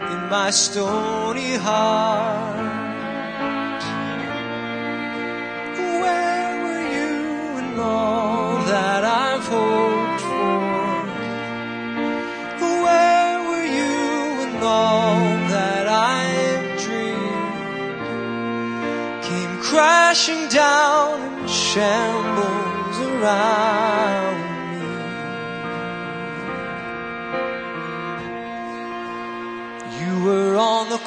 in my stony heart. Where were you in all that I've hoped for? Where were you in all that I've dreamed? Came crashing down in shambles around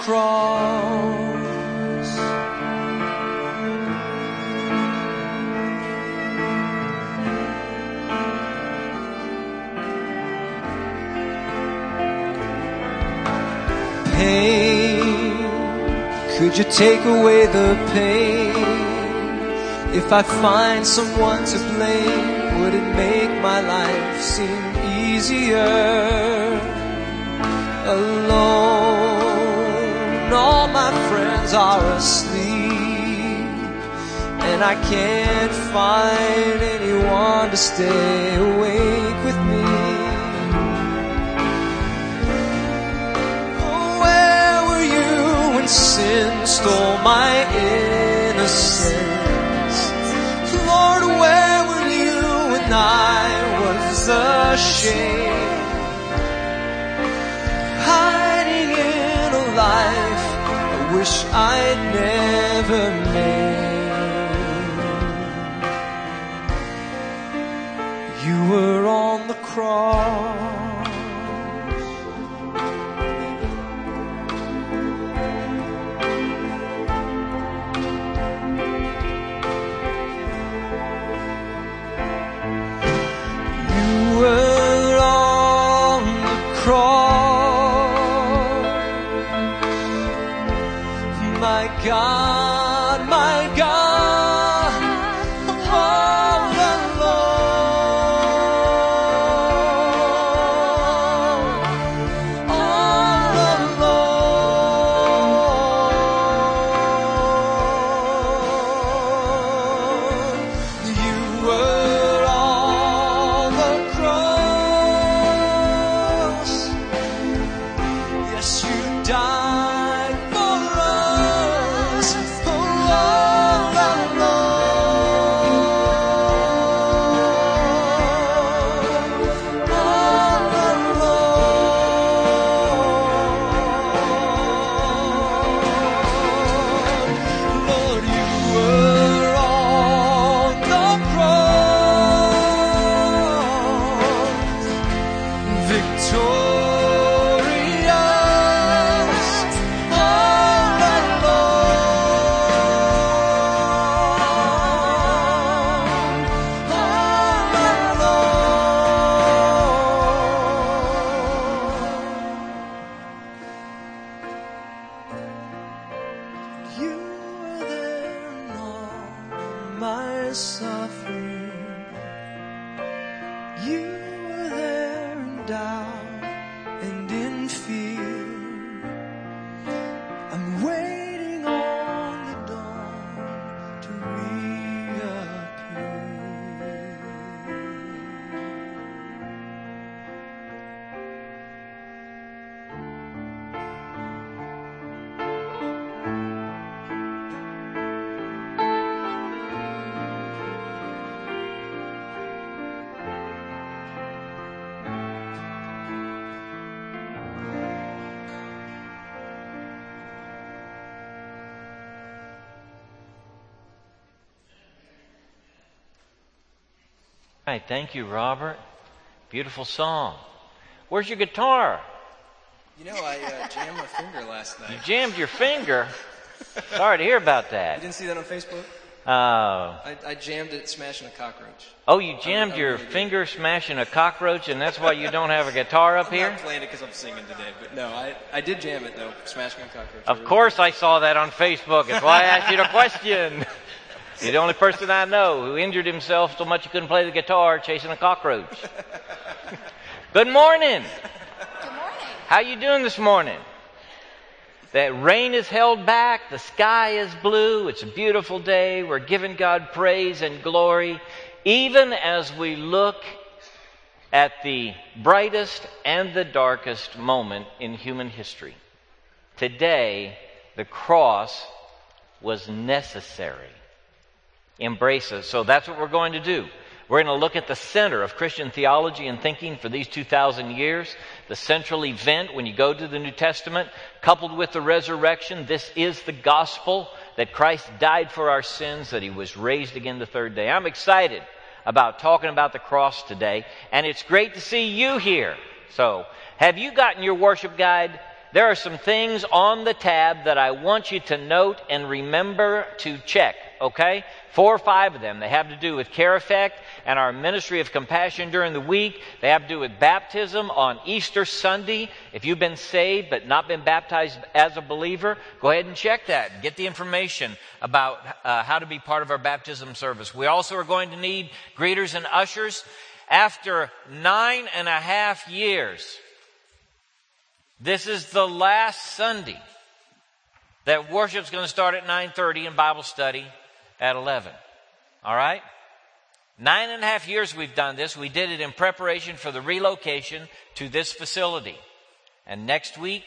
cross. pain? Could you take away the pain? If I find someone to blame, would it make my life seem easier? Alone, all my friends are asleep, and I can't find anyone to stay awake with me. Oh, Where were you when sin stole my innocence? Lord, where were you when I was ashamed? Hiding in a life I wish I'd never made. You were on the cross. You right, thank you, Robert. Beautiful song. Where's your guitar? You know, I uh, jammed my finger last night. You jammed your finger. Sorry to hear about that. You didn't see that on Facebook? Uh, I, I jammed it smashing a cockroach. oh, you jammed I your really finger smashing a cockroach, and that's why you don't have a guitar up I'm here? not playing it because I'm singing today, but no, I, I did jam it though, smashing a cockroach. Of course, I saw that on Facebook. That's why I asked you the question. You're the only person I know who injured himself so much he couldn't play the guitar chasing a cockroach. Good morning. Good morning. How you doing this morning? That rain is held back, the sky is blue, it's a beautiful day. We're giving God praise and glory even as we look at the brightest and the darkest moment in human history. today the cross was necessary. Embrace it. So that's what we're going to do. We're going to look at the center of Christian theology and thinking for these 2,000 years. The central event when you go to the New Testament, coupled with the resurrection, this is the gospel that Christ died for our sins, that he was raised again the third day. I'm excited about talking about the cross today, and it's great to see you here. So, have you gotten your worship guide? There are some things on the tab that I want you to note and remember to check, okay? Four or five of them. They have to do with care effect and our ministry of compassion during the week. They have to do with baptism on Easter Sunday. If you've been saved but not been baptized as a believer, go ahead and check that. Get the information about uh, how to be part of our baptism service. We also are going to need greeters and ushers. After nine and a half years, this is the last Sunday that worship's going to start at 9:30 and Bible study at 11. All right? Nine and a half years we've done this. We did it in preparation for the relocation to this facility. And next week,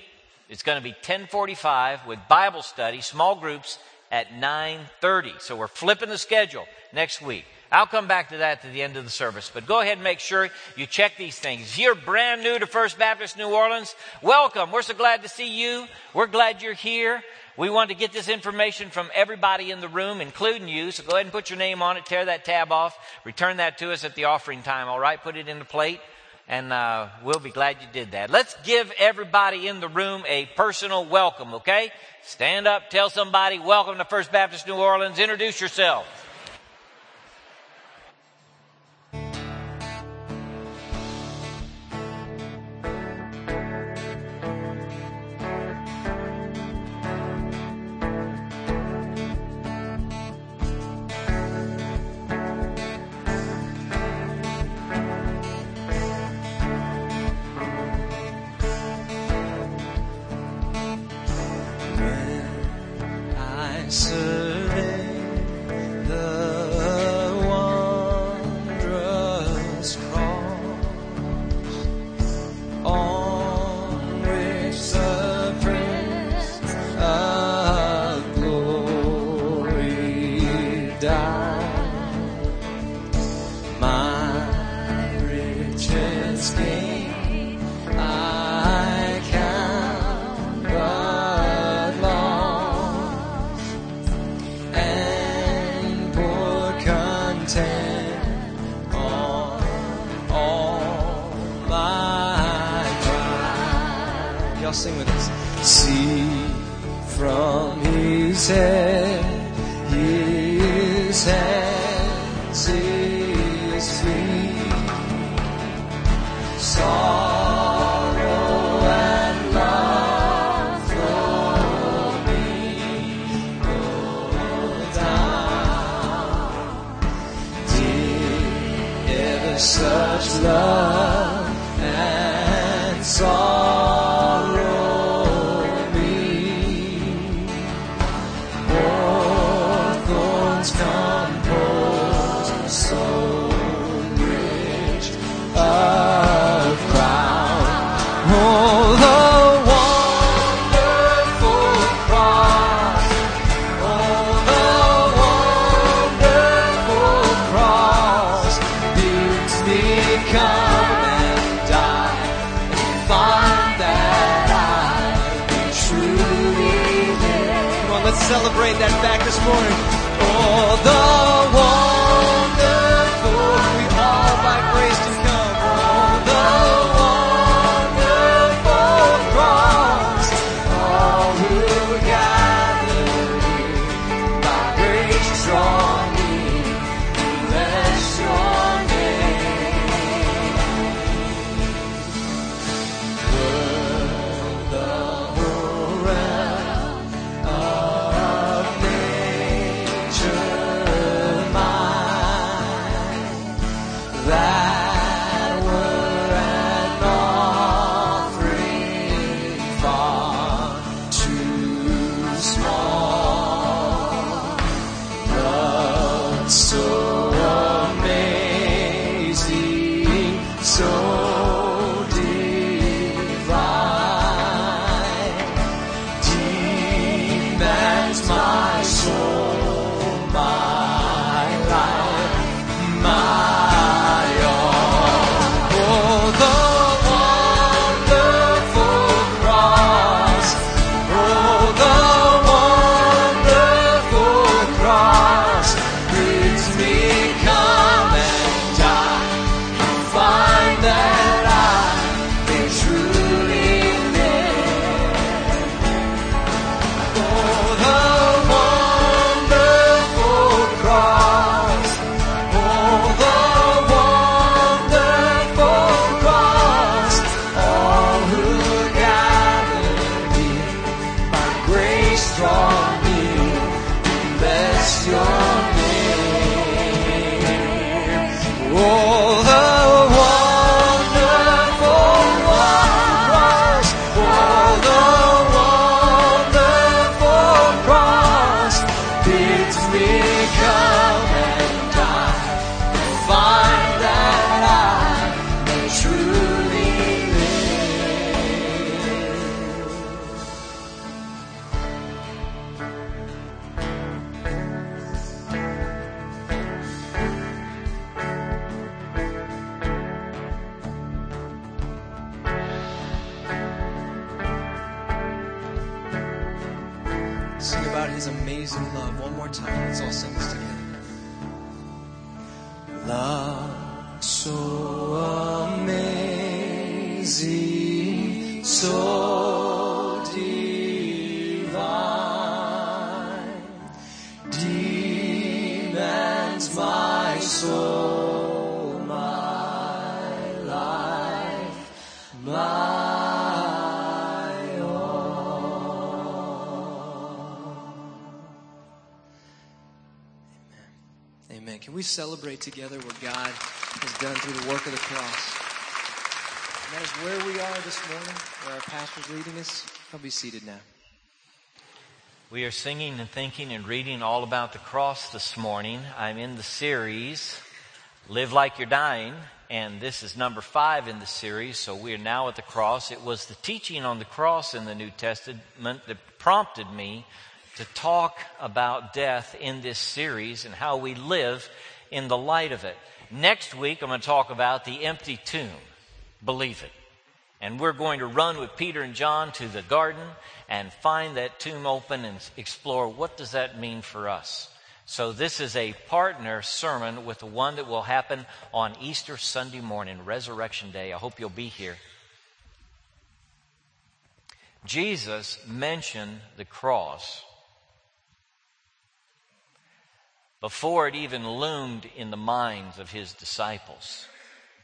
it's going to be 1045 with Bible study, small groups at 930. So we're flipping the schedule next week. I'll come back to that at the end of the service. But go ahead and make sure you check these things. If you're brand new to First Baptist New Orleans, welcome. We're so glad to see you. We're glad you're here. We want to get this information from everybody in the room, including you. So go ahead and put your name on it, tear that tab off, return that to us at the offering time, all right? Put it in the plate, and uh, we'll be glad you did that. Let's give everybody in the room a personal welcome, okay? Stand up, tell somebody, welcome to First Baptist New Orleans, introduce yourself. Our leading us. I'll be seated now. We are singing and thinking and reading all about the cross this morning. I'm in the series, Live Like You're Dying, and this is number five in the series, so we are now at the cross. It was the teaching on the cross in the New Testament that prompted me to talk about death in this series and how we live in the light of it. Next week, I'm going to talk about the empty tomb. Believe it. And we're going to run with Peter and John to the garden and find that tomb open and explore what does that mean for us. So this is a partner sermon with the one that will happen on Easter Sunday morning, Resurrection Day. I hope you'll be here. Jesus mentioned the cross before it even loomed in the minds of his disciples.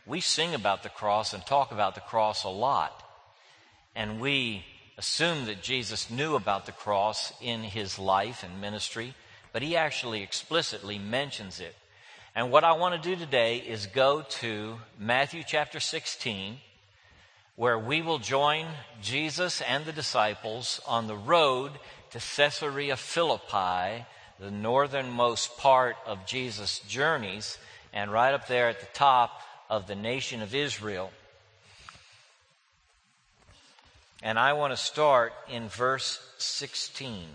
We sing about the cross and talk about the cross a lot. And we assume that Jesus knew about the cross in his life and ministry, but he actually explicitly mentions it. And what I want to do today is go to Matthew chapter 16, where we will join Jesus and the disciples on the road to Caesarea Philippi, the northernmost part of Jesus' journeys, and right up there at the top of the nation of Israel. And I want to start in verse 16.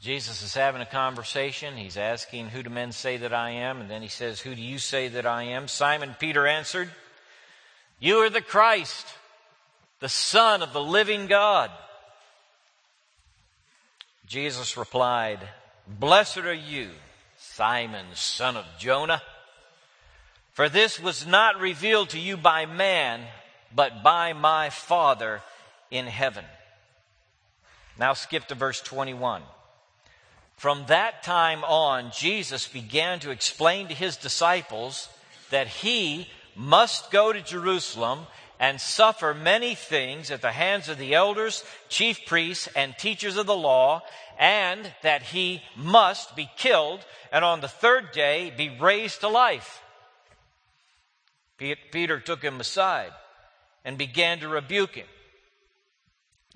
Jesus is having a conversation. He's asking, Who do men say that I am? And then he says, Who do you say that I am? Simon Peter answered, You are the Christ, the Son of the living God. Jesus replied, Blessed are you, Simon, son of Jonah. For this was not revealed to you by man, but by my Father in heaven. Now skip to verse 21. From that time on, Jesus began to explain to his disciples that he must go to Jerusalem and suffer many things at the hands of the elders, chief priests, and teachers of the law, and that he must be killed and on the third day be raised to life. Peter took him aside and began to rebuke him.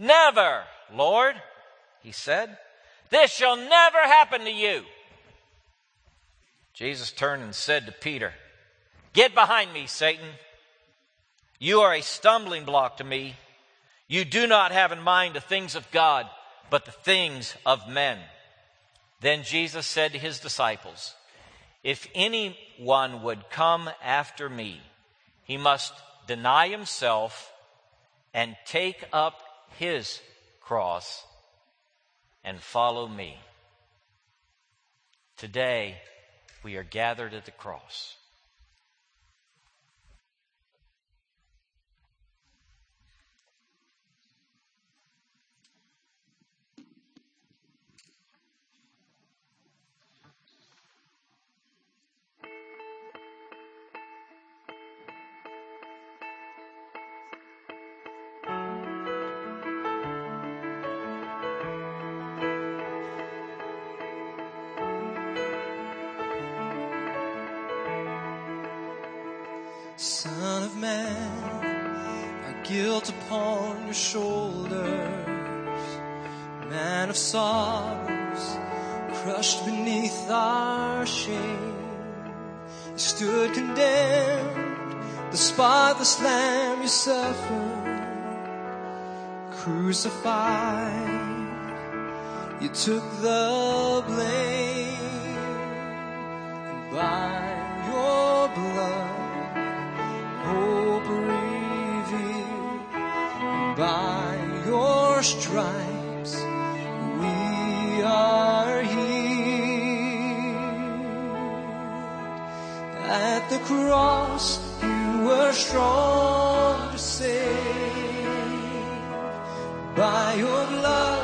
Never, Lord, he said. This shall never happen to you. Jesus turned and said to Peter, Get behind me, Satan. You are a stumbling block to me. You do not have in mind the things of God, but the things of men. Then Jesus said to his disciples, If anyone would come after me, he must deny himself and take up his cross and follow me. Today, we are gathered at the cross. Man, our guilt upon your shoulders, man of sorrows, crushed beneath our shame. You stood condemned, the spotless lamb you suffered, crucified. You took the blame, and by cross you were strong to save by your blood.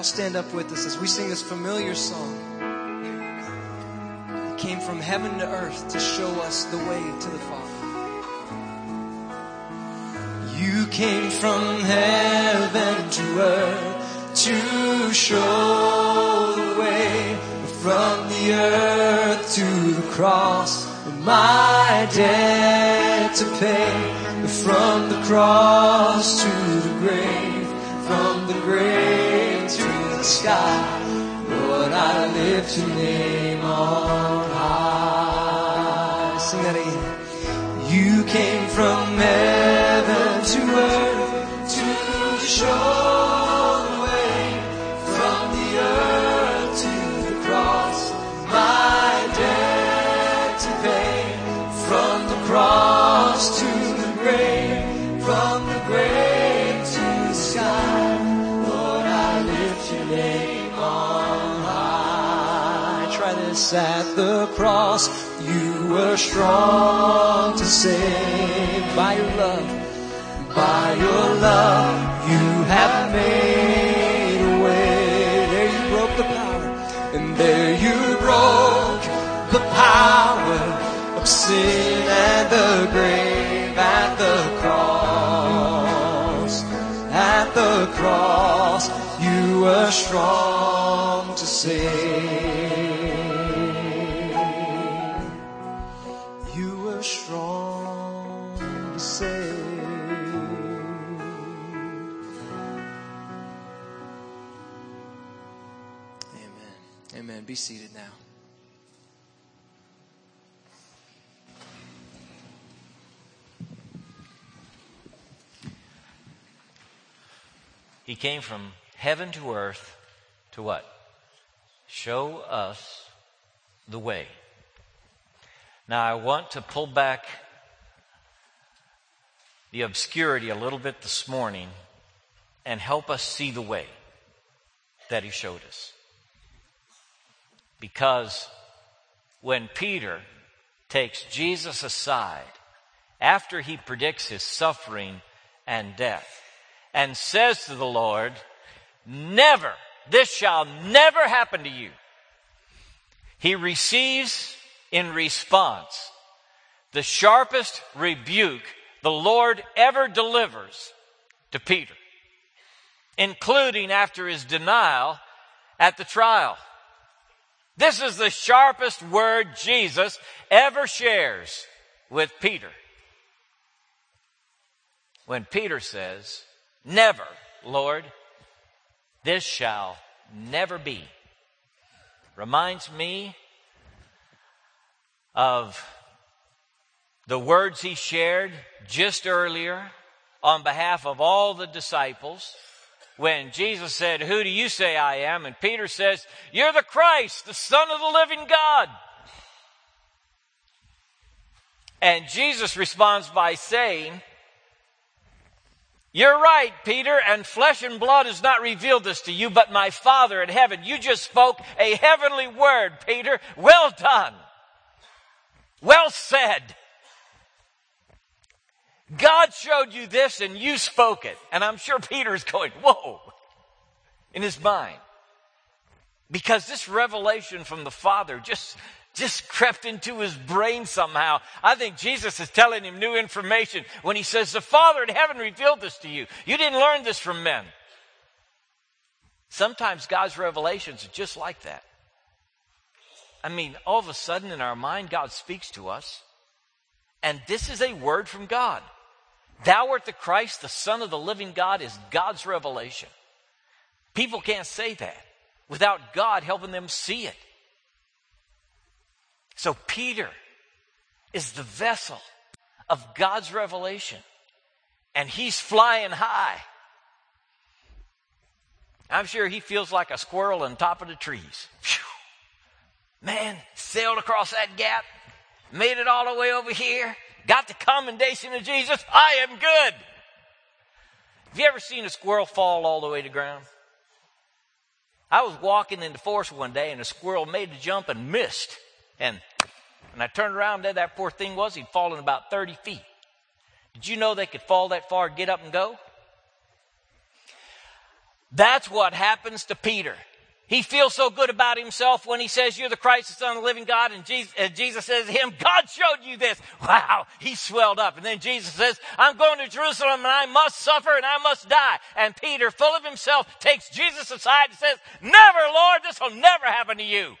y'all stand up with us as we sing this familiar song. He came from heaven to earth to show us the way to the Father. You came from heaven to earth to show the way from the earth to the cross, my debt to pay. From the cross to the grave, from the grave the sky. Lord, I lift your name on high. Sing that again. You came from heaven to earth to show. At the cross, you were strong to save by your love. By your love, you have made a way. There you broke the power, and there you broke the power of sin and the grave at the cross. At the cross, you were strong to save. Be seated now. He came from heaven to earth to what? Show us the way. Now, I want to pull back the obscurity a little bit this morning and help us see the way that he showed us. Because when Peter takes Jesus aside after he predicts his suffering and death and says to the Lord, Never, this shall never happen to you. He receives in response the sharpest rebuke the Lord ever delivers to Peter, including after his denial at the trial. This is the sharpest word Jesus ever shares with Peter. When Peter says, Never, Lord, this shall never be. Reminds me of the words he shared just earlier on behalf of all the disciples when Jesus said, Who do you say I am? And Peter says, You're the Christ, the Son of the living God. And Jesus responds by saying, You're right, Peter, and flesh and blood has not revealed this to you, but my Father in heaven. You just spoke a heavenly word, Peter. Well done. Well said. God showed you this and you spoke it. And I'm sure Peter's going, whoa, in his mind. Because this revelation from the Father just, just crept into his brain somehow. I think Jesus is telling him new information when he says, the Father in heaven revealed this to you. You didn't learn this from men. Sometimes God's revelations are just like that. I mean, all of a sudden in our mind, God speaks to us. And this is a word from God. Thou art the Christ, the Son of the living God, is God's revelation. People can't say that without God helping them see it. So Peter is the vessel of God's revelation, and he's flying high. I'm sure he feels like a squirrel on top of the trees. Man, sailed across that gap, made it all the way over here, got the commendation of Jesus. I am good. Have you ever seen a squirrel fall all the way to the ground? I was walking in the forest one day and a squirrel made a jump and missed. And when I turned around, there that poor thing was, he'd fallen about 30 feet. Did you know they could fall that far, get up and go? That's what happens to Peter. He feels so good about himself when he says, You're the Christ, the Son of the living God. And Jesus, uh, Jesus, says to him, God showed you this. Wow. He swelled up. And then Jesus says, I'm going to Jerusalem and I must suffer and I must die. And Peter, full of himself, takes Jesus aside and says, Never, Lord, this will never happen to you.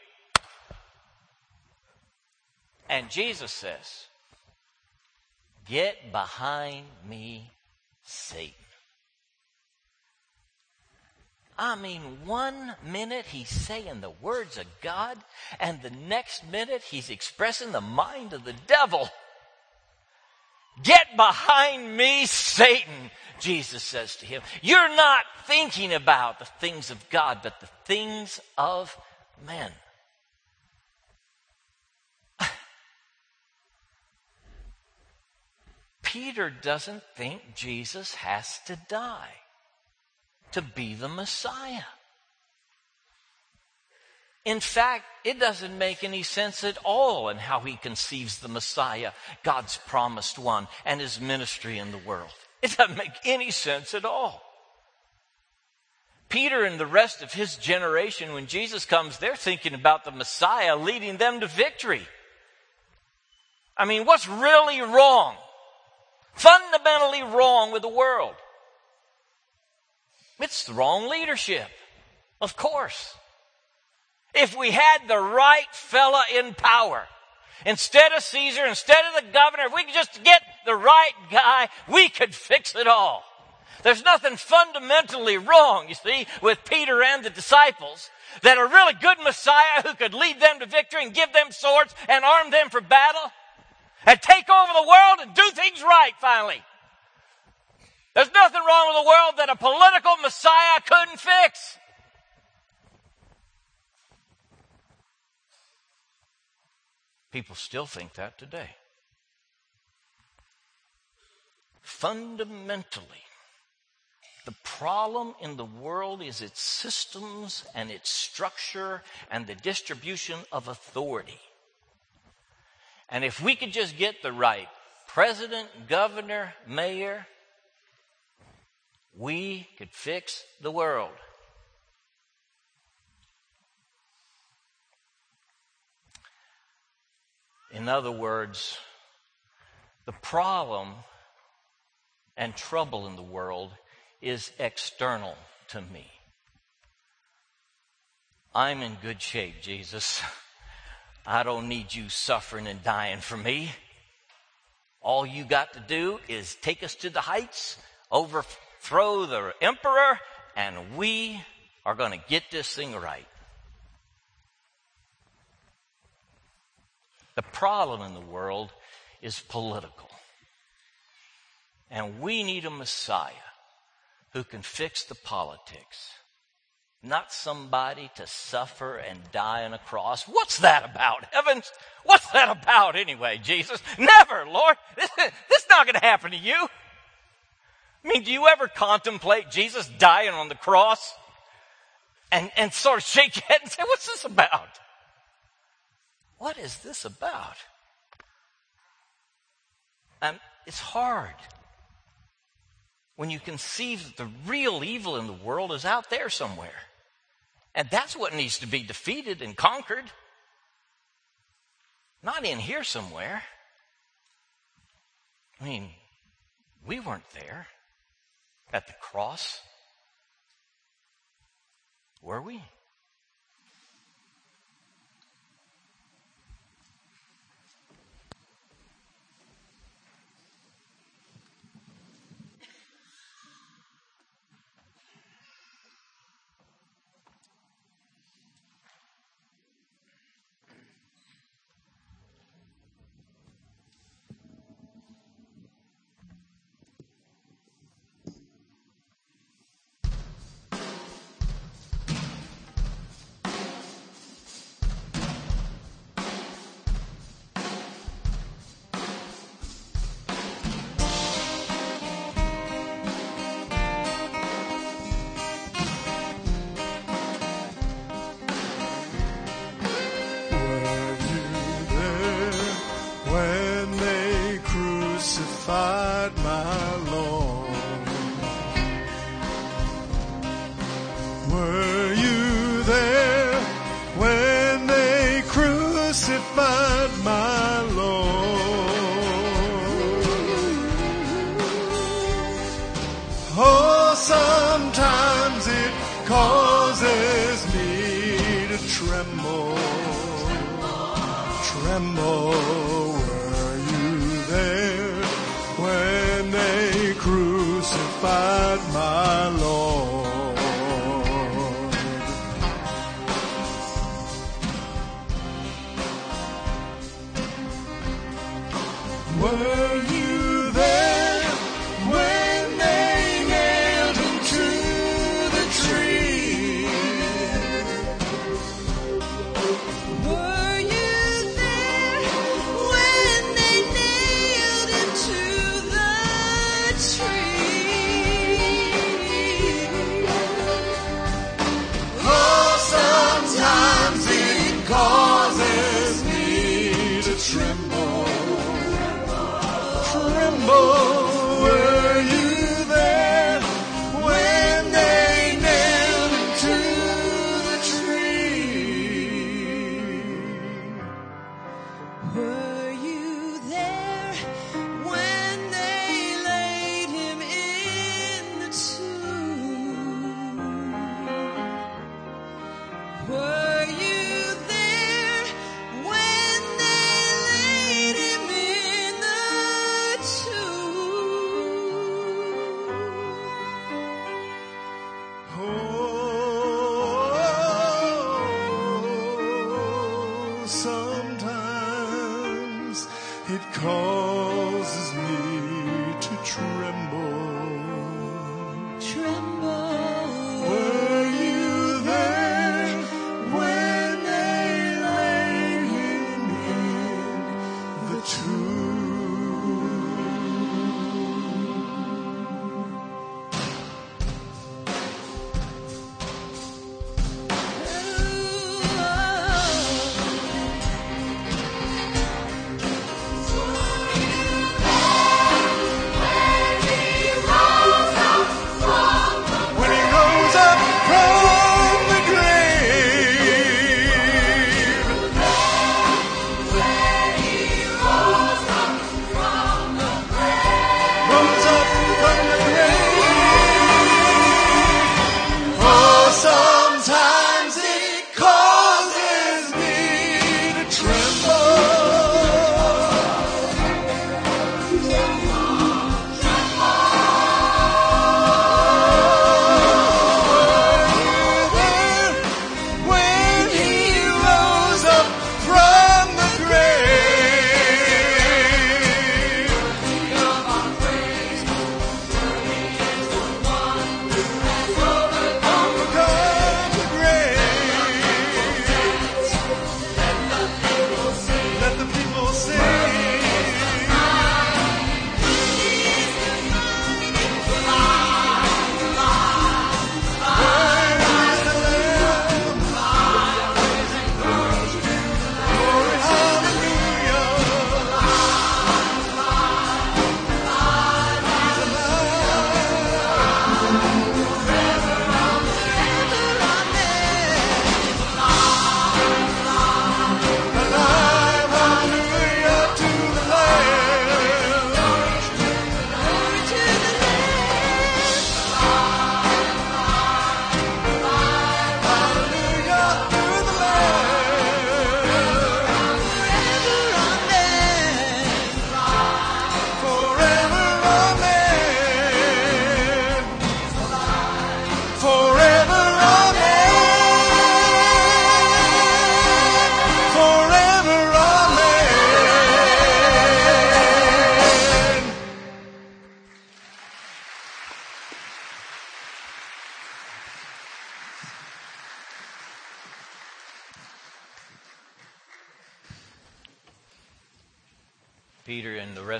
And Jesus says, Get behind me, Satan. I mean, one minute he's saying the words of God, and the next minute he's expressing the mind of the devil. Get behind me, Satan, Jesus says to him. You're not thinking about the things of God, but the things of men. Peter doesn't think Jesus has to die to be the Messiah. In fact, it doesn't make any sense at all in how he conceives the Messiah, God's promised one, and his ministry in the world. It doesn't make any sense at all. Peter and the rest of his generation, when Jesus comes, they're thinking about the Messiah leading them to victory. I mean, what's really wrong? Fundamentally wrong with the world. It's the wrong leadership. Of course. If we had the right fella in power, instead of Caesar, instead of the governor, if we could just get the right guy, we could fix it all. There's nothing fundamentally wrong, you see, with Peter and the disciples that a really good Messiah who could lead them to victory and give them swords and arm them for battle and take over the world and do things right finally. There's nothing wrong with the world that a political Messiah couldn't fix. People still think that today. Fundamentally, the problem in the world is its systems and its structure and the distribution of authority. And if we could just get the right president, governor, mayor, we could fix the world. In other words, the problem and trouble in the world is external to me. I'm in good shape, Jesus. I don't need you suffering and dying for me. All you got to do is take us to the heights, overthrow the emperor, and we are going to get this thing right. The problem in the world is political. And we need a Messiah who can fix the politics. Not somebody to suffer and die on a cross. What's that about, heavens? What's that about anyway, Jesus? Never, Lord. This, this is not going to happen to you. I mean, do you ever contemplate Jesus dying on the cross and, and sort of shake your head and say, what's this about? What is this about? It's hard when you conceive that the real evil in the world is out there somewhere. And that's what needs to be defeated and conquered. Not in here somewhere. I mean, we weren't there at the cross. Were we?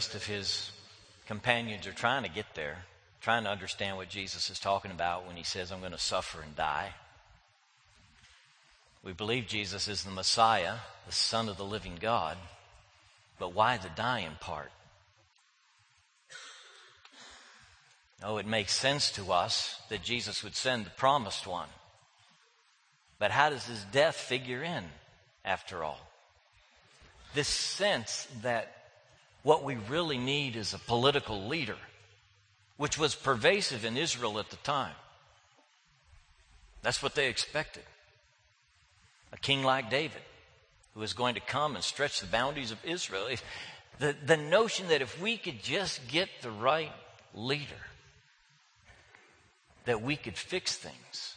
Rest of his companions are trying to get there, trying to understand what Jesus is talking about when he says, I'm going to suffer and die. We believe Jesus is the Messiah, the Son of the living God, but why the dying part? Oh, it makes sense to us that Jesus would send the promised one. But how does his death figure in, after all? This sense that what we really need is a political leader, which was pervasive in Israel at the time. That's what they expected. A king like David, who is going to come and stretch the boundaries of Israel. The, the notion that if we could just get the right leader, that we could fix things,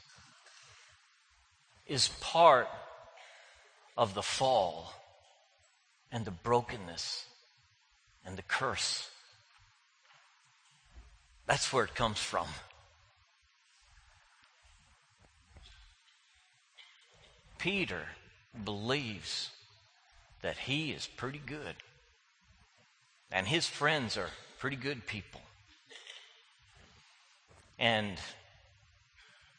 is part of the fall and the brokenness and the curse. That's where it comes from. Peter believes that he is pretty good. And his friends are pretty good people. And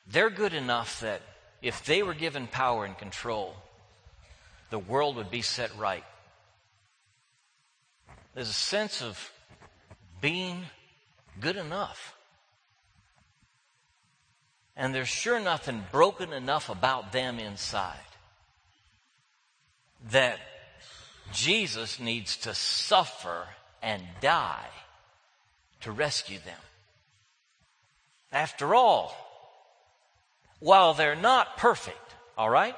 they're good enough that if they were given power and control, the world would be set right. There's a sense of being good enough. And there's sure nothing broken enough about them inside that Jesus needs to suffer and die to rescue them. After all, while they're not perfect, all right?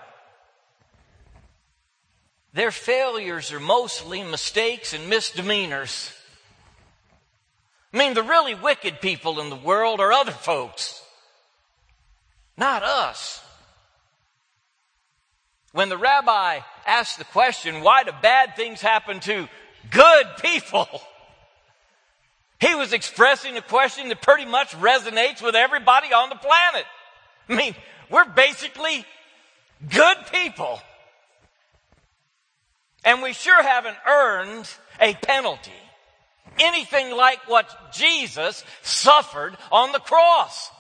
Their failures are mostly mistakes and misdemeanors. I mean, the really wicked people in the world are other folks, not us. When the rabbi asked the question, why do bad things happen to good people? He was expressing a question that pretty much resonates with everybody on the planet. I mean, we're basically good people. And we sure haven't earned a penalty. Anything like what Jesus suffered on the cross.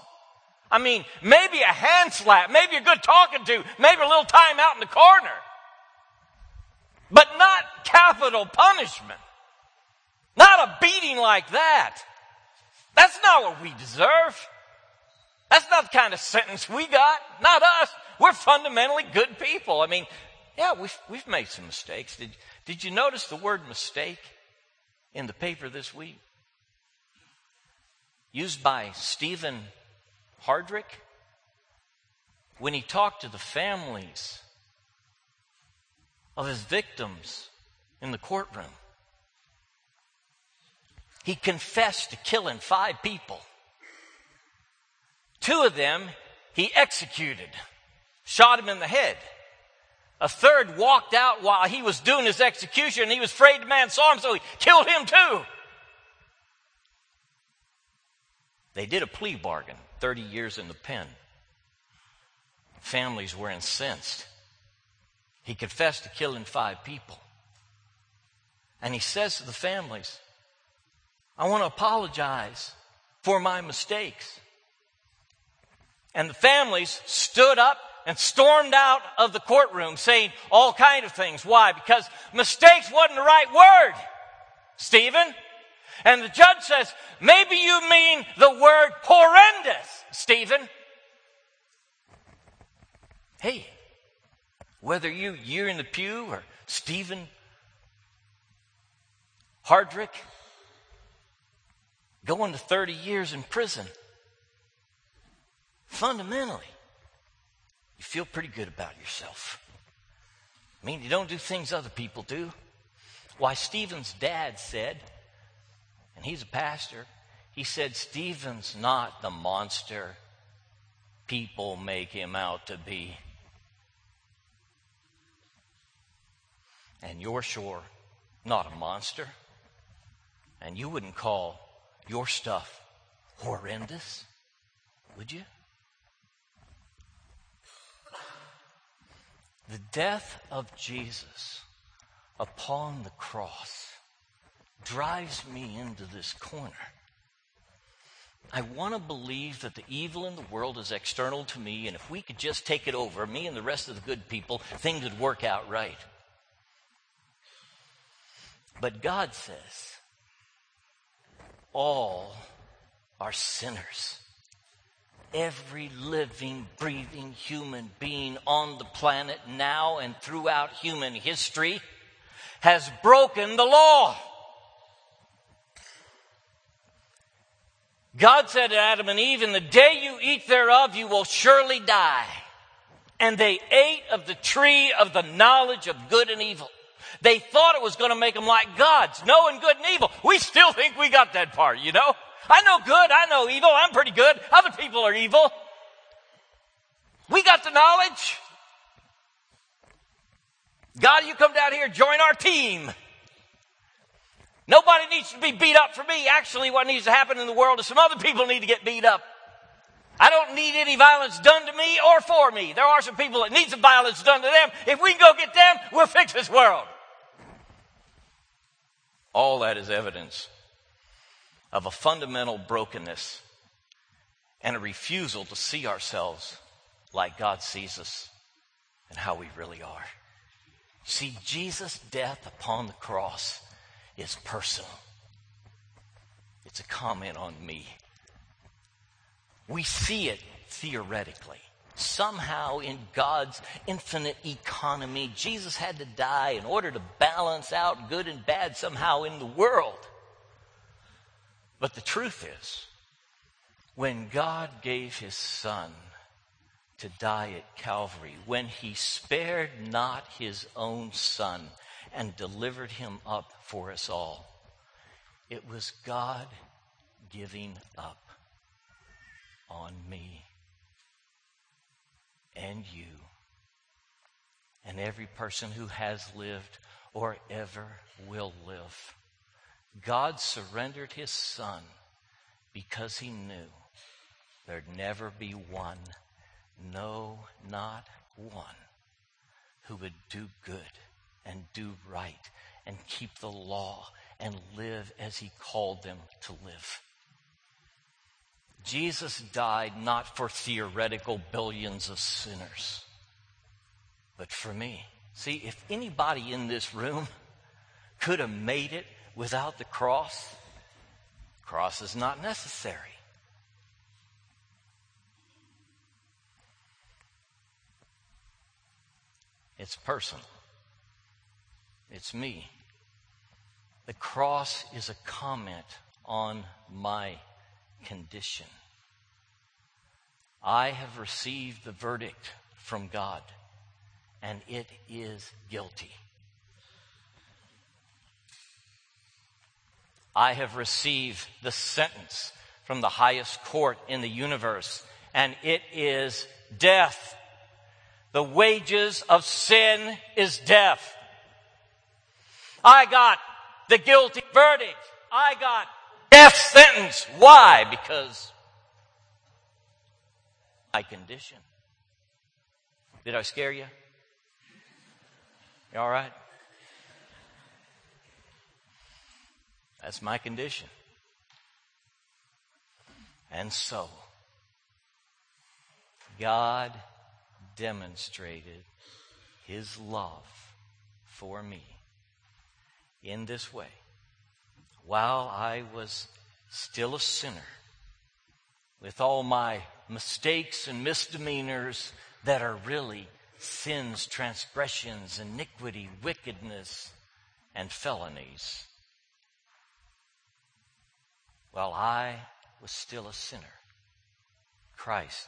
I mean, maybe a hand slap, maybe a good talking to, maybe a little time out in the corner. But not capital punishment. Not a beating like that. That's not what we deserve. That's not the kind of sentence we got. Not us. We're fundamentally good people. I mean, yeah, we've, we've made some mistakes. Did, did you notice the word mistake in the paper this week? Used by Stephen Hardrick when he talked to the families of his victims in the courtroom. He confessed to killing five people. Two of them he executed, shot him in the head. A third walked out while he was doing his execution. and He was afraid the man saw him, so he killed him too. They did a plea bargain 30 years in the pen. Families were incensed. He confessed to killing five people. And he says to the families, I want to apologize for my mistakes. And the families stood up and stormed out of the courtroom saying all kind of things. Why? Because mistakes wasn't the right word, Stephen. And the judge says, maybe you mean the word horrendous, Stephen. Hey, whether you, you're in the pew or Stephen Hardrick, going to 30 years in prison, fundamentally, you feel pretty good about yourself. I mean, you don't do things other people do. Why, Stephen's dad said, and he's a pastor, he said, Stephen's not the monster people make him out to be. And you're sure not a monster. And you wouldn't call your stuff horrendous, would you? The death of Jesus upon the cross drives me into this corner. I want to believe that the evil in the world is external to me, and if we could just take it over, me and the rest of the good people, things would work out right. But God says, all are sinners. Every living, breathing human being on the planet now and throughout human history has broken the law. God said to Adam and Eve, In the day you eat thereof, you will surely die. And they ate of the tree of the knowledge of good and evil. They thought it was going to make them like gods, knowing good and evil. We still think we got that part, you know? I know good, I know evil, I'm pretty good. Other people are evil. We got the knowledge. God, you come down here, join our team. Nobody needs to be beat up for me. Actually, what needs to happen in the world is some other people need to get beat up. I don't need any violence done to me or for me. There are some people that need some violence done to them. If we can go get them, we'll fix this world. All that is evidence of a fundamental brokenness and a refusal to see ourselves like God sees us and how we really are. See, Jesus' death upon the cross is personal. It's a comment on me. We see it theoretically. Somehow, in God's infinite economy, Jesus had to die in order to balance out good and bad somehow in the world. But the truth is, when God gave his son to die at Calvary, when he spared not his own son and delivered him up for us all, it was God giving up on me and you and every person who has lived or ever will live. God surrendered his son because he knew there'd never be one, no, not one, who would do good and do right and keep the law and live as he called them to live. Jesus died not for theoretical billions of sinners, but for me. See, if anybody in this room could have made it without the cross, cross is not necessary. It's personal. It's me. The cross is a comment on my condition. I have received the verdict from God, and it is guilty. I have received the sentence from the highest court in the universe, and it is death. The wages of sin is death. I got the guilty verdict. I got death sentence. Why? Because my condition. Did I scare you? You all right? That's my condition. And so, God demonstrated his love for me in this way. While I was still a sinner, with all my mistakes and misdemeanors that are really sins, transgressions, iniquity, wickedness, and felonies, while I was still a sinner, Christ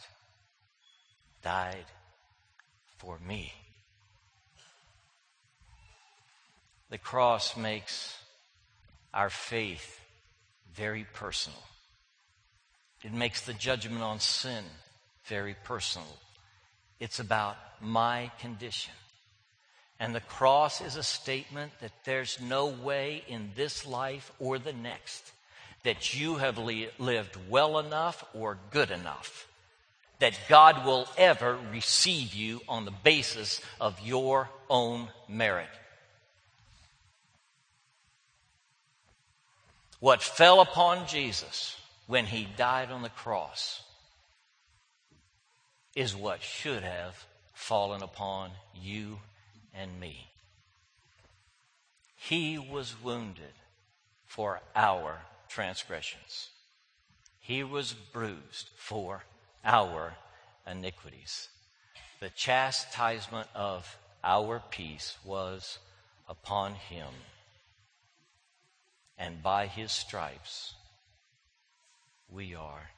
died for me. The cross makes our faith very personal. It makes the judgment on sin very personal. It's about my condition. And the cross is a statement that there's no way in this life or the next that you have li- lived well enough or good enough that God will ever receive you on the basis of your own merit. What fell upon Jesus when he died on the cross is what should have fallen upon you and me. He was wounded for our transgressions. He was bruised for our iniquities. The chastisement of our peace was upon him, and by his stripes we are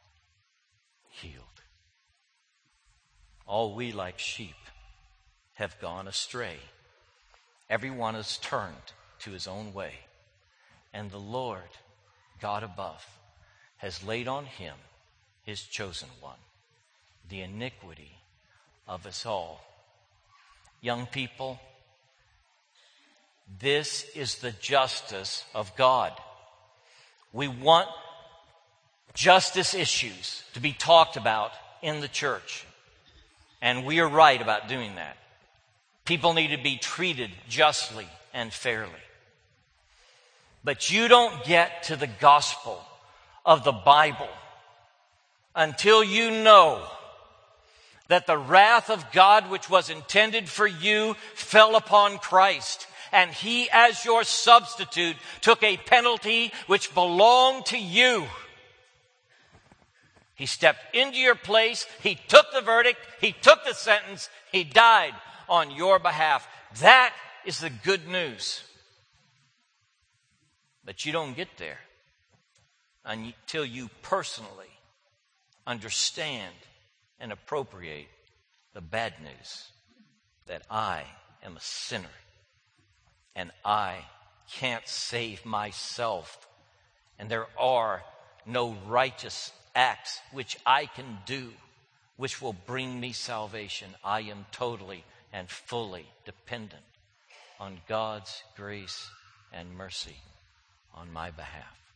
healed. All we, like sheep, have gone astray. Everyone has turned to his own way. And the Lord, God above, has laid on him, his chosen one, the iniquity of us all. Young people, this is the justice of God. We want justice issues to be talked about in the church. And we are right about doing that. People need to be treated justly and fairly. But you don't get to the gospel of the Bible until you know that the wrath of God, which was intended for you, fell upon Christ and he, as your substitute, took a penalty which belonged to you. He stepped into your place. He took the verdict. He took the sentence. He died on your behalf. That is the good news. But you don't get there until you personally understand and appropriate the bad news that I am a sinner and I can't save myself and there are no righteous acts which I can do which will bring me salvation. I am totally and fully dependent on God's grace and mercy on my behalf.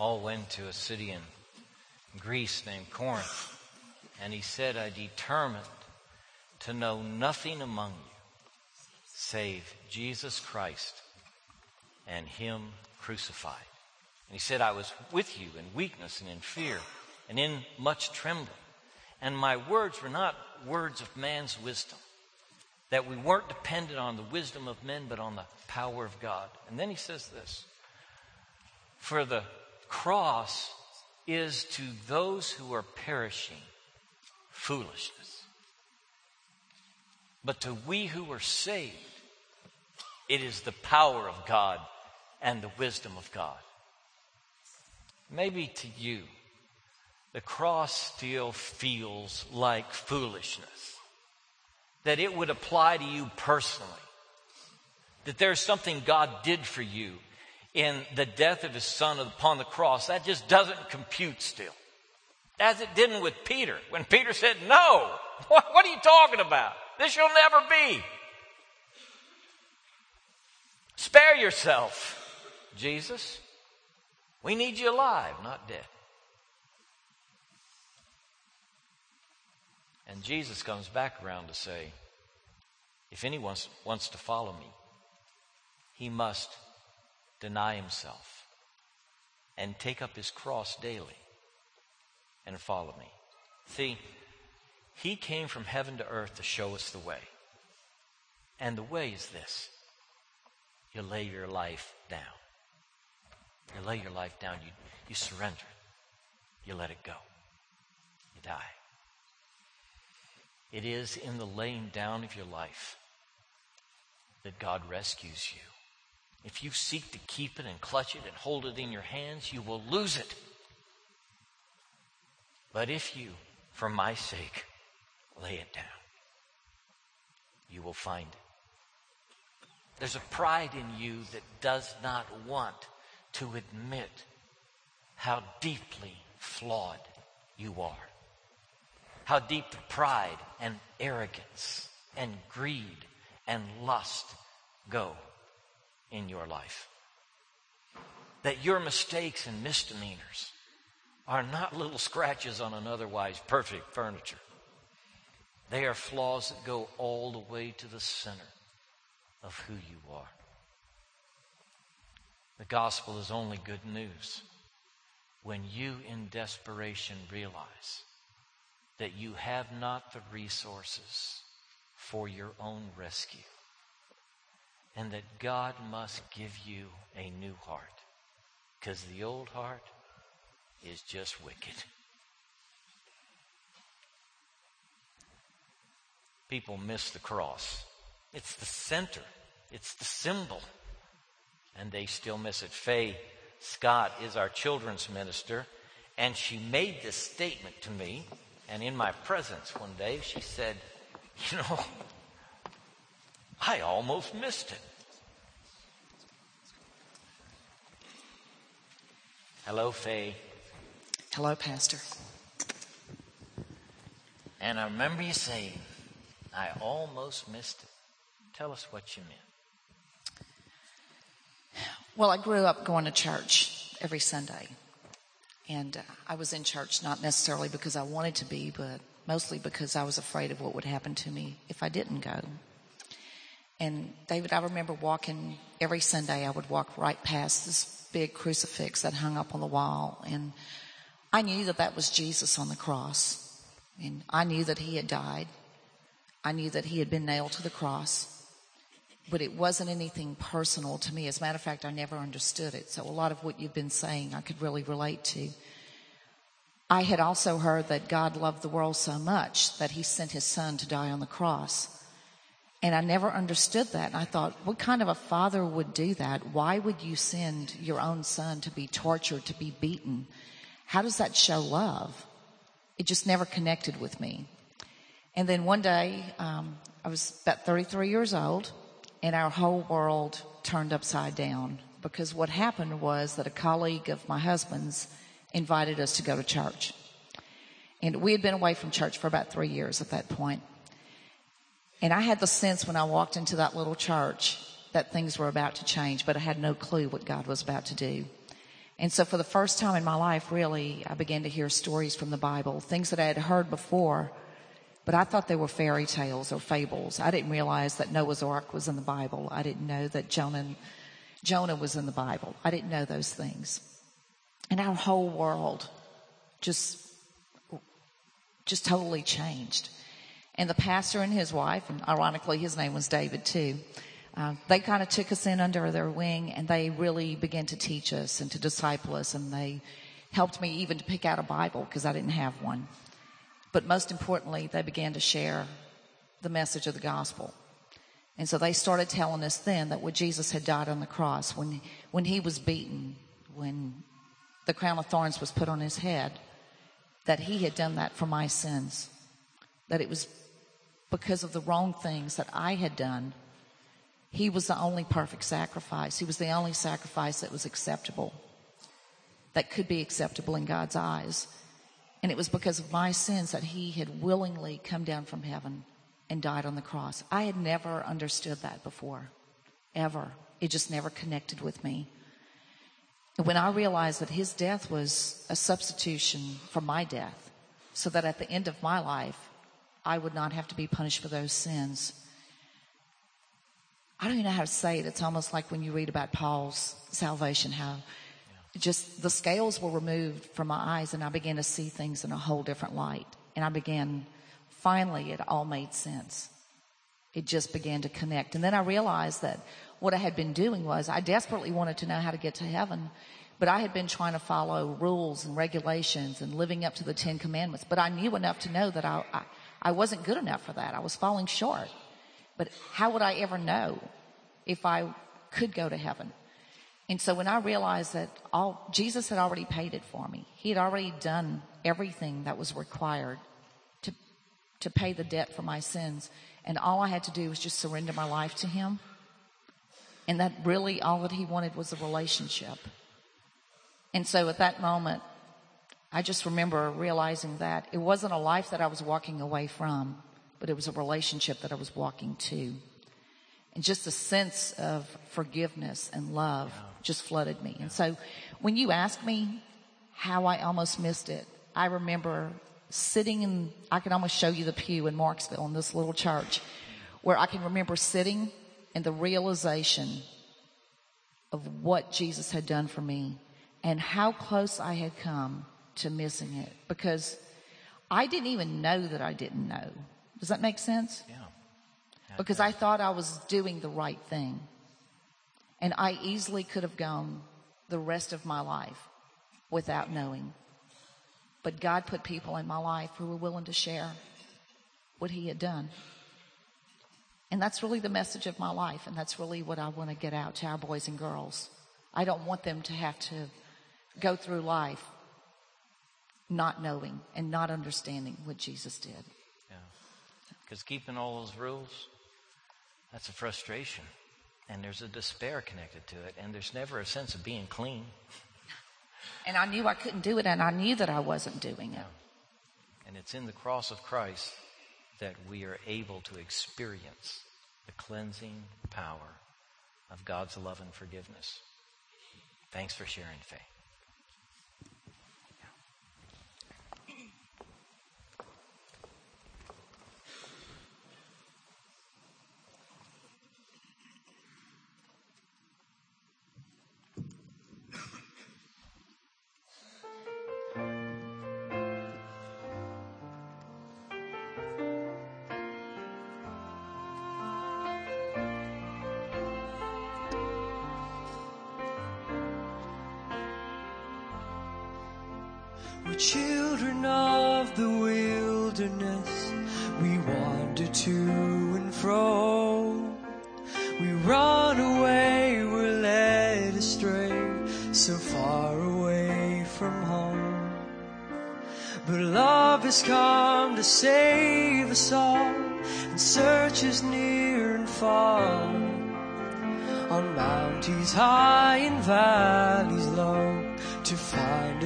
Paul went to a city in Greece named Corinth, and he said, I determined to know nothing among you save Jesus Christ and Him crucified. And he said, I was with you in weakness and in fear and in much trembling. And my words were not words of man's wisdom, that we weren't dependent on the wisdom of men, but on the power of God. And then he says this For the cross is to those who are perishing foolishness. But to we who are saved, it is the power of God and the wisdom of God. Maybe to you, the cross still feels like foolishness. That it would apply to you personally. That there's something God did for you in the death of his son upon the cross. That just doesn't compute still. As it didn't with Peter. When Peter said, No, what, are you talking about? This shall never be. Spare yourself, Jesus. We need you alive, not dead. And Jesus comes back around to say, if anyone wants to follow me, he must deny himself and take up his cross daily and follow me. See, he came from heaven to earth to show us the way. And the way is this you lay your life down. You lay your life down, you, you surrender it, you let it go, you die. It is in the laying down of your life that God rescues you. If you seek to keep it and clutch it and hold it in your hands, you will lose it. But if you, for my sake, lay it down, you will find it. There's a pride in you that does not want to admit how deeply flawed you are. How deep the pride and arrogance and greed and lust go in your life. That your mistakes and misdemeanors are not little scratches on an otherwise perfect furniture. They are flaws that go all the way to the center of who you are. The gospel is only good news when you, in desperation, realize that you have not the resources for your own rescue and that God must give you a new heart because the old heart is just wicked. People miss the cross. It's the center. It's the symbol and they still miss it. Faye Scott is our children's minister, and she made this statement to me, and in my presence one day, she said, You know, I almost missed it. Hello, Faye. Hello, Pastor. And I remember you saying, I almost missed it. Tell us what you meant. Well, I grew up going to church every Sunday. And uh, I was in church not necessarily because I wanted to be, but mostly because I was afraid of what would happen to me if I didn't go. And David, I remember walking every Sunday, I would walk right past this big crucifix that hung up on the wall. And I knew that that was Jesus on the cross. And I knew that he had died. I knew that he had been nailed to the cross but it wasn't anything personal to me. As a matter of fact, I never understood it. So a lot of what you've been saying, I could really relate to. I had also heard that God loved the world so much that he sent his son to die on the cross. And I never understood that. And I thought, what kind of a father would do that? Why would you send your own son to be tortured, to be beaten? How does that show love? It just never connected with me. And then one day, um, I was about 33 years old and our whole world turned upside down because what happened was that a colleague of my husband's invited us to go to church. And we had been away from church for about three years at that point. And I had the sense when I walked into that little church that things were about to change, but I had no clue what God was about to do. And so for the first time in my life, really, I began to hear stories from the Bible, things that I had heard before, but I thought they were fairy tales or fables. I didn't realize that Noah's Ark was in the Bible. I didn't know that Jonah, Jonah was in the Bible. I didn't know those things. And our whole world just, just totally changed. And the pastor and his wife, and ironically his name was David too, uh, they kind of took us in under their wing and they really began to teach us and to disciple us and they helped me even to pick out a Bible because I didn't have one. But most importantly, they began to share the message of the gospel. And so they started telling us then that when Jesus had died on the cross, when, when he was beaten, when the crown of thorns was put on his head, that he had done that for my sins. That it was because of the wrong things that I had done he was the only perfect sacrifice. He was the only sacrifice that was acceptable, that could be acceptable in God's eyes. And it was because of my sins that he had willingly come down from heaven and died on the cross. I had never understood that before, ever. It just never connected with me. And when I realized that his death was a substitution for my death, so that at the end of my life, I would not have to be punished for those sins, I don't even know how to say it. It's almost like when you read about Paul's salvation, how just the scales were removed from my eyes and I began to see things in a whole different light. And I began, finally, it all made sense. It just began to connect. And then I realized that what I had been doing was I desperately wanted to know how to get to heaven, but I had been trying to follow rules and regulations and living up to the Ten Commandments. But I knew enough to know that I, I, I wasn't good enough for that. I was falling short. But how would I ever know if I could go to heaven? And so when I realized that all Jesus had already paid it for me, He had already done everything that was required to to pay the debt for my sins, and all I had to do was just surrender my life to Him. And that really all that He wanted was a relationship. And so at that moment, I just remember realizing that it wasn't a life that I was walking away from but it was a relationship that I was walking to. And just a sense of forgiveness and love just flooded me. And so when you ask me how I almost missed it, I remember sitting in, I can almost show you the pew in Marksville in this little church where I can remember sitting in the realization of what Jesus had done for me and how close I had come to missing it because I didn't even know that I didn't know. Does that make sense? Yeah. Because I thought I was doing the right thing. And I easily could have gone the rest of my life without knowing. But God put people in my life who were willing to share what He had done. And that's really the message of my life. And that's really what I want to get out to our boys and girls. I don't want them to have to go through life not knowing and not understanding what Jesus did. Yeah. Because keeping all those rules, that's a frustration. And there's a despair connected to it. And there's never a sense of being clean. And I knew I couldn't do it, and I knew that I wasn't doing it. And it's in the cross of Christ that we are able to experience the cleansing power of God's love and forgiveness. Thanks for sharing faith.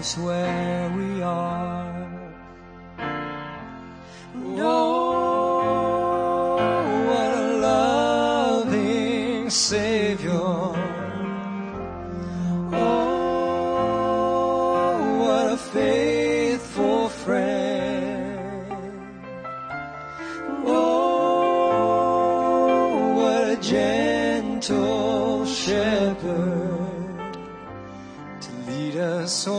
Find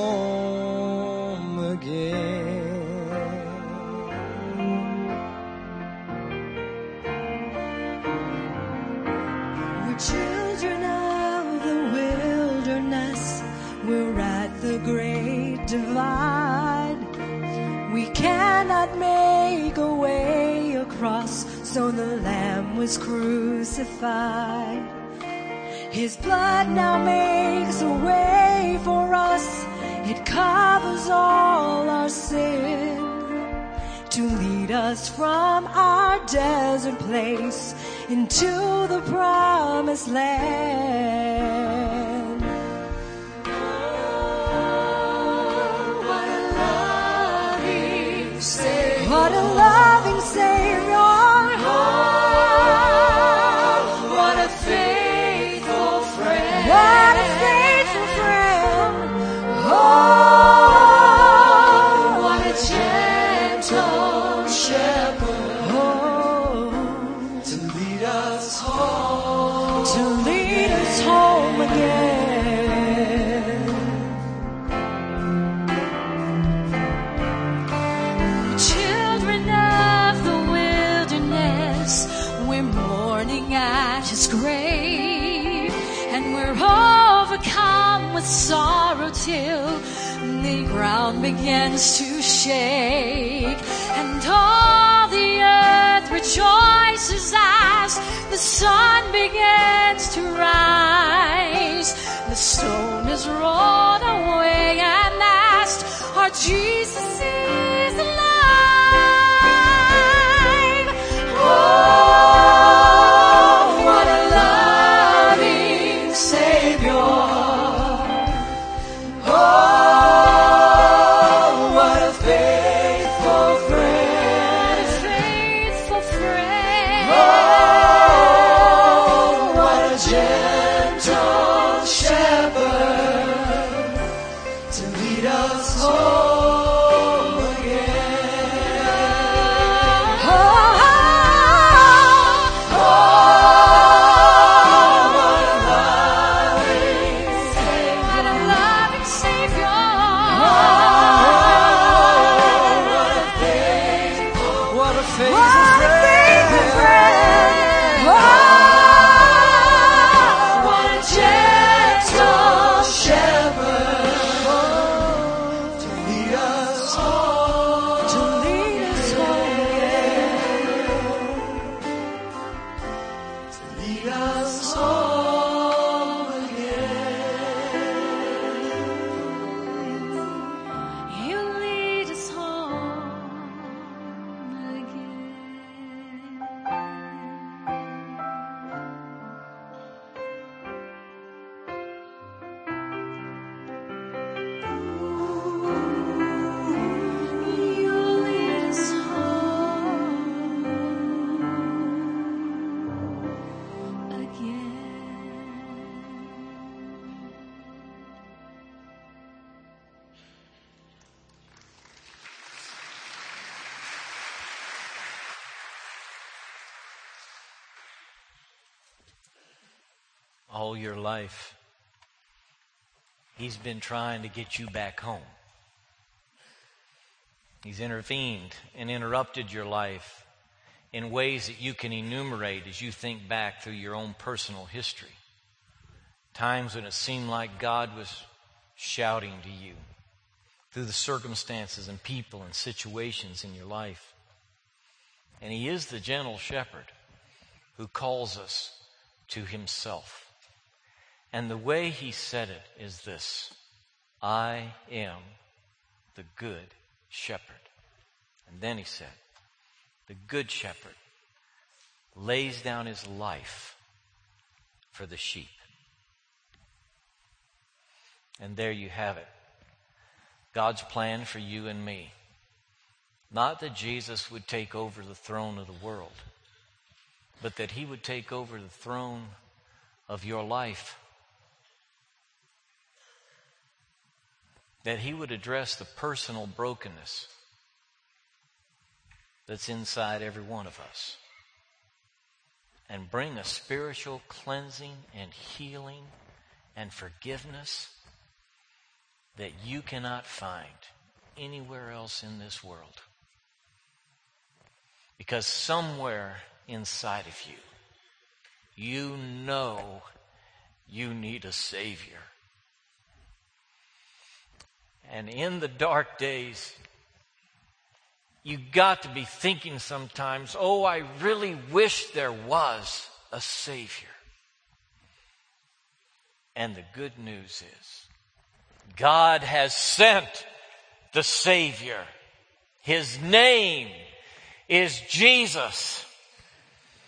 home again. We're children of the wilderness. We're at the great divide. We cannot make a way across, so the Lamb was crucified. His blood now makes a way for us. Covers all our sin to lead us from our desert place into the promised land. Shake, and all the earth rejoices as the sun begins to rise. The stone is rolled away, and asked, Our Jesus is all your life, He's been trying to get you back home. He's intervened and interrupted your life in ways that you can enumerate as you think back through your own personal history. Times when it seemed like God was shouting to you through the circumstances and people and situations in your life. And He is the gentle shepherd who calls us to Himself. And the way He said it is this I am the good shepherd. And then He said, The good shepherd lays down his life for the sheep. And there you have it. God's plan for you and me. Not that Jesus would take over the throne of the world, but that he would take over the throne of your life. That he would address the personal brokenness that's inside every one of us and bring a spiritual cleansing and healing and forgiveness that you cannot find anywhere else in this world. Because somewhere inside of you, you know you need a Savior. And in the dark days, you got to be thinking sometimes, oh, I really wish there was a Savior. And the good news is, God has sent the Savior. His name is Jesus.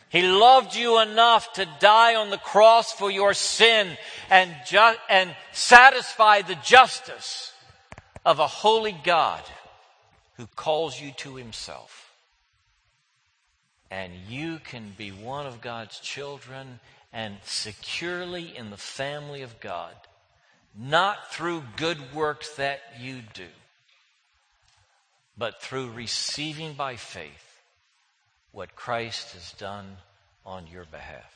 He loved you enough to die on the cross for your sin and, ju- and satisfy the justice of a holy God who calls you to himself. And you can be one of God's children and securely in the family of God, not through good works that you do, but through receiving by faith what Christ has done on your behalf.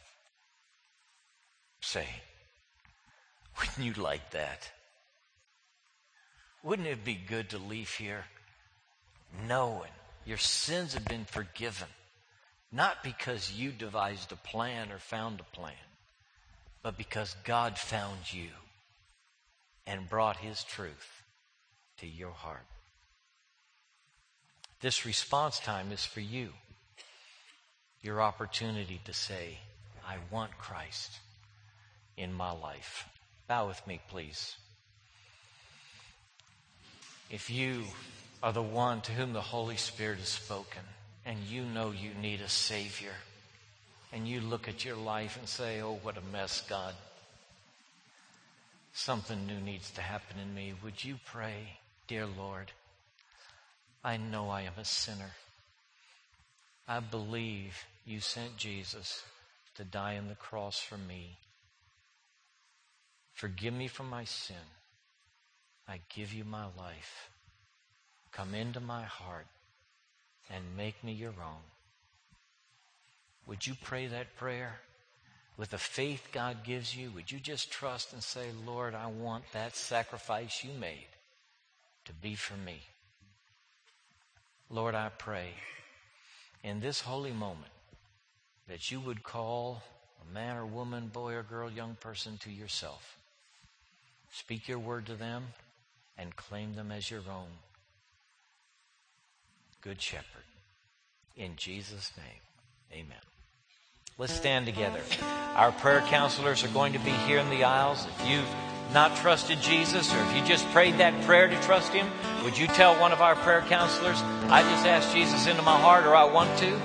Say, wouldn't you like that? Wouldn't it be good to leave here knowing your sins have been forgiven? Not because you devised a plan or found a plan, but because God found you and brought His truth to your heart. This response time is for you your opportunity to say, I want Christ in my life. Bow with me, please. If you are the one to whom the Holy Spirit has spoken and you know you need a Savior, and you look at your life and say, Oh, what a mess, God. Something new needs to happen in me. Would you pray, dear Lord? I know I am a sinner. I believe you sent Jesus to die on the cross for me. Forgive me for my sin. I give you my life. Come into my heart and make me your own. Would you pray that prayer with the faith God gives you? Would you just trust and say, Lord, I want that sacrifice you made to be for me? Lord, I pray in this holy moment that you would call a man or woman, boy or girl, young person to yourself. Speak your word to them and claim them as your own. Good shepherd. In Jesus' name, amen. Let's stand together. Our prayer counselors are going to be here in the aisles. If you've not trusted Jesus or if you just prayed that prayer to trust Him, would you tell one of our prayer counselors, I just asked Jesus into my heart or I want to?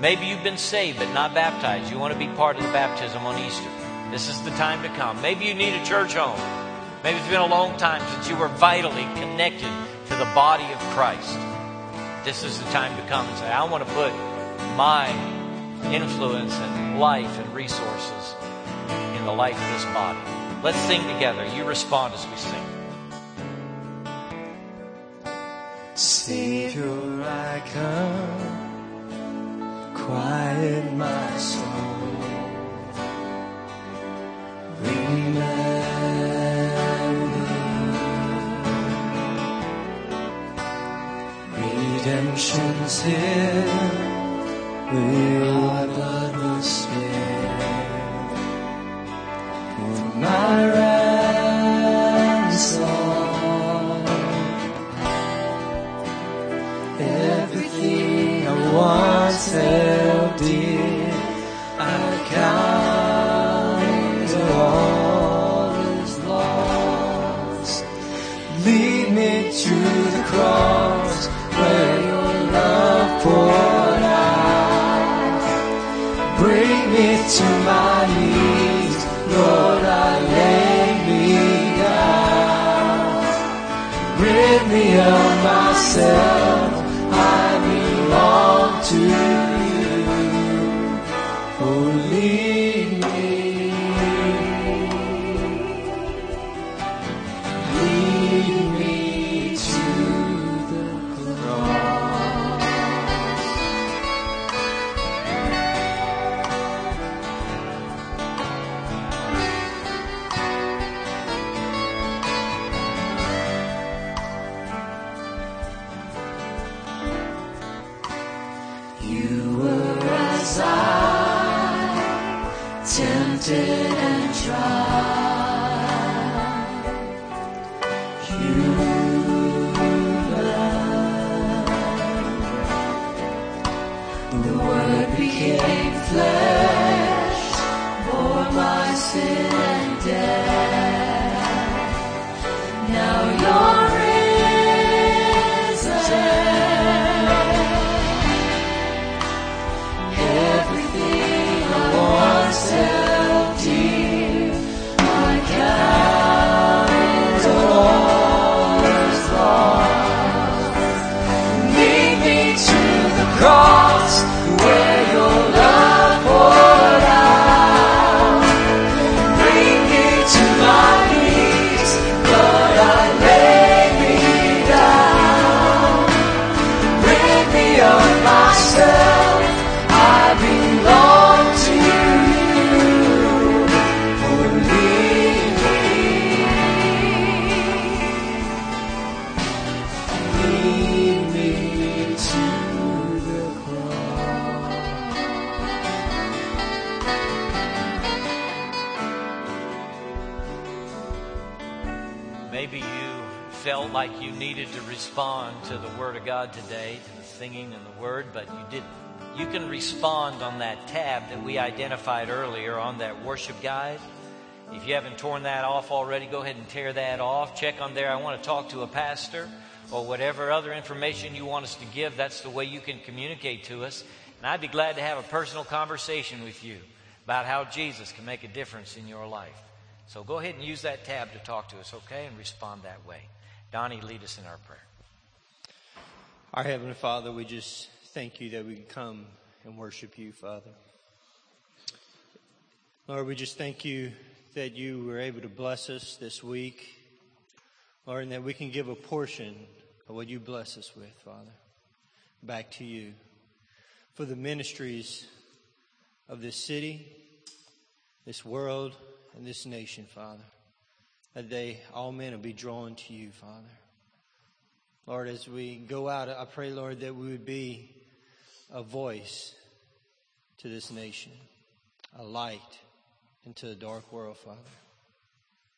Maybe you've been saved but not baptized. You want to be part of the baptism on Easter. This is the time to come. Maybe you need a church home. Maybe it's been a long time since you were vitally connected to the body of Christ. This is the time to come and say, I want to put my influence and life and resources in the life of this body. Let's sing together. You respond as we sing. Savior, I come, quiet my soul. Remember, redemption's here, your blood was spilled for my ransom. Everything I once held dear, I count all as lost. Lead me to the cross myself, and tried. Respond on that tab that we identified earlier on that worship guide. If you haven't torn that off already, go ahead and tear that off. Check on there. I want to talk to a pastor or whatever other information you want us to give. That's the way you can communicate to us. And I'd be glad to have a personal conversation with you about how Jesus can make a difference in your life. So go ahead and use that tab to talk to us, okay? And respond that way. Donnie, lead us in our prayer. Our Heavenly Father, we just thank you that we can come and worship you, Father. Lord, we just thank you that you were able to bless us this week, Lord, and that we can give a portion of what you bless us with, Father, back to you. For the ministries of this city, this world, and this nation, Father, that they, all men, will be drawn to you, Father. Lord, as we go out, I pray, Lord, that we would be a voice to this nation, a light into the dark world, Father.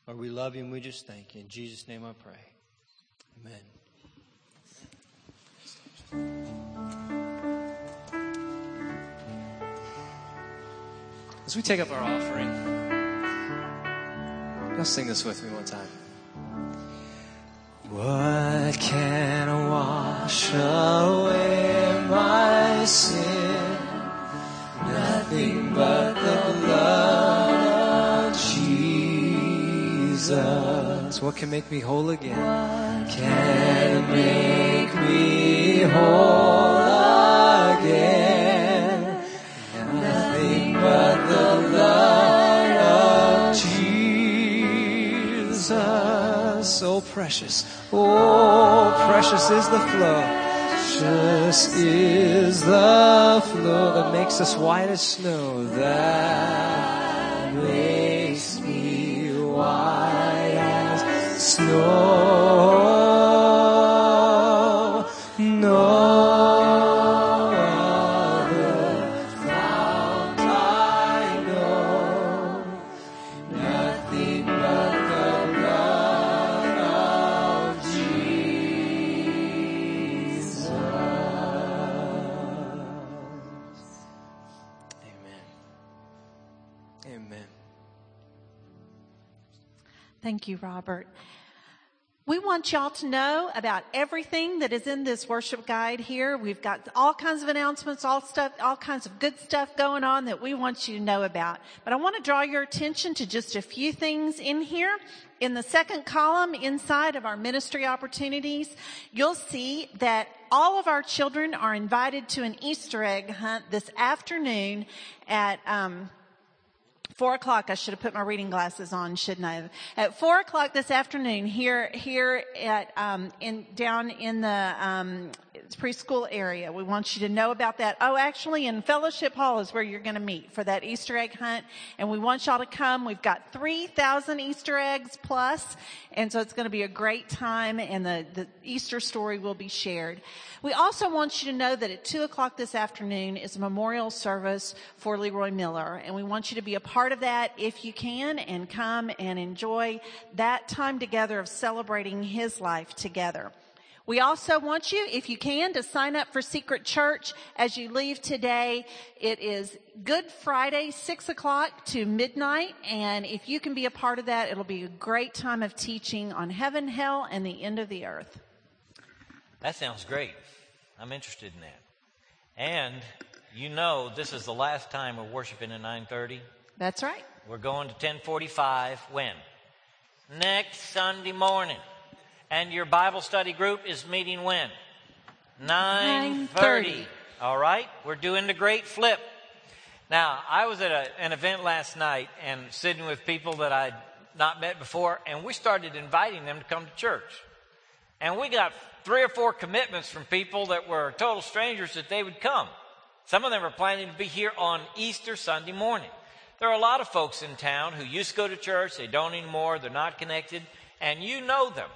Lord, we love you and we just thank you. In Jesus' name I pray. Amen. As we take up our offering, y'all sing this with me one time. What can wash away my sin? Nothing but the blood of Jesus. What can make me whole again? What can make me whole again? Precious. Oh, precious is the flow. Precious is the flow that makes us white as snow. That makes me white as snow. You, Robert. We want y'all to know about everything that is in this worship guide here. We've got all kinds of announcements, all stuff, all kinds of good stuff going on that we want you to know about. But I want to draw your attention to just a few things in here. In the second column inside of our ministry opportunities, you'll see that all of our children are invited to an Easter egg hunt this afternoon at, um, four o'clock. I should have put my reading glasses on, shouldn't I? At four o'clock this afternoon, here, here at, um, in, down in the, um, preschool area. We want you to know about that. Oh, actually, in Fellowship Hall is where you're going to meet for that Easter egg hunt. And we want y'all to come. We've got 3,000 Easter eggs plus, And so it's going to be a great time and the, the Easter story will be shared. We also want you to know that at two o'clock this afternoon is a memorial service for Leroy Miller. And we want you to be a part of that if you can and come and enjoy that time together of celebrating his life together. We also want you, if you can, to sign up for Secret Church as you leave today. It is Good Friday, six o'clock to midnight. And if you can be a part of that, it'll be a great time of teaching on heaven, hell, and the end of the earth. That sounds great. I'm interested in that. And you know this is the last time we're worshiping at 9:30. That's right. We're going to 10:45 when? Next Sunday morning. And your Bible study group is meeting when? 9:30. All right? We're doing the great flip. Now, I was at a, an event last night and sitting with people that I'd not met before, and we started inviting them to come to church. And we got three or four commitments from people that were total strangers that they would come. Some of them are planning to be here on Easter Sunday morning. There are a lot of folks in town who used to go to church, they don't anymore, they're not connected, and you know them.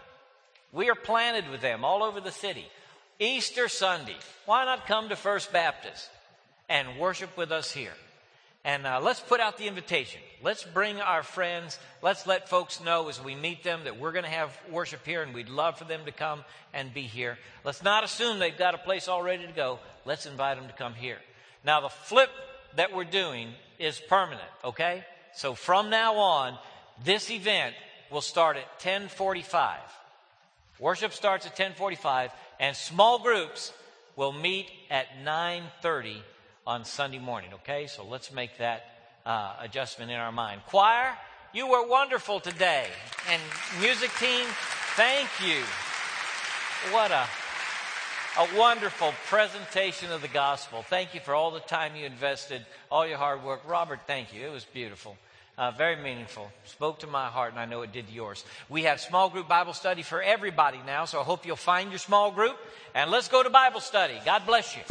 We are planted with them all over the city. Easter Sunday, why not come to First Baptist and worship with us here? And uh, let's put out the invitation. Let's bring our friends. Let's let folks know as we meet them that we're going to have worship here and we'd love for them to come and be here. Let's not assume they've got a place all ready to go. Let's invite them to come here. Now, the flip that we're doing is permanent, okay? So from now on, this event will start at 1045. Worship starts at 1045 and small groups will meet at 930 on Sunday morning, okay? So let's make that uh, adjustment in our mind. Choir, you were wonderful today. And music team, thank you. What a, a wonderful presentation of the gospel. Thank you for all the time you invested, all your hard work. Robert, thank you. It was beautiful. Uh, very meaningful. Spoke to my heart, and I know it did yours. We have small group Bible study for everybody now, so I hope you'll find your small group and let's go to Bible study. God bless you.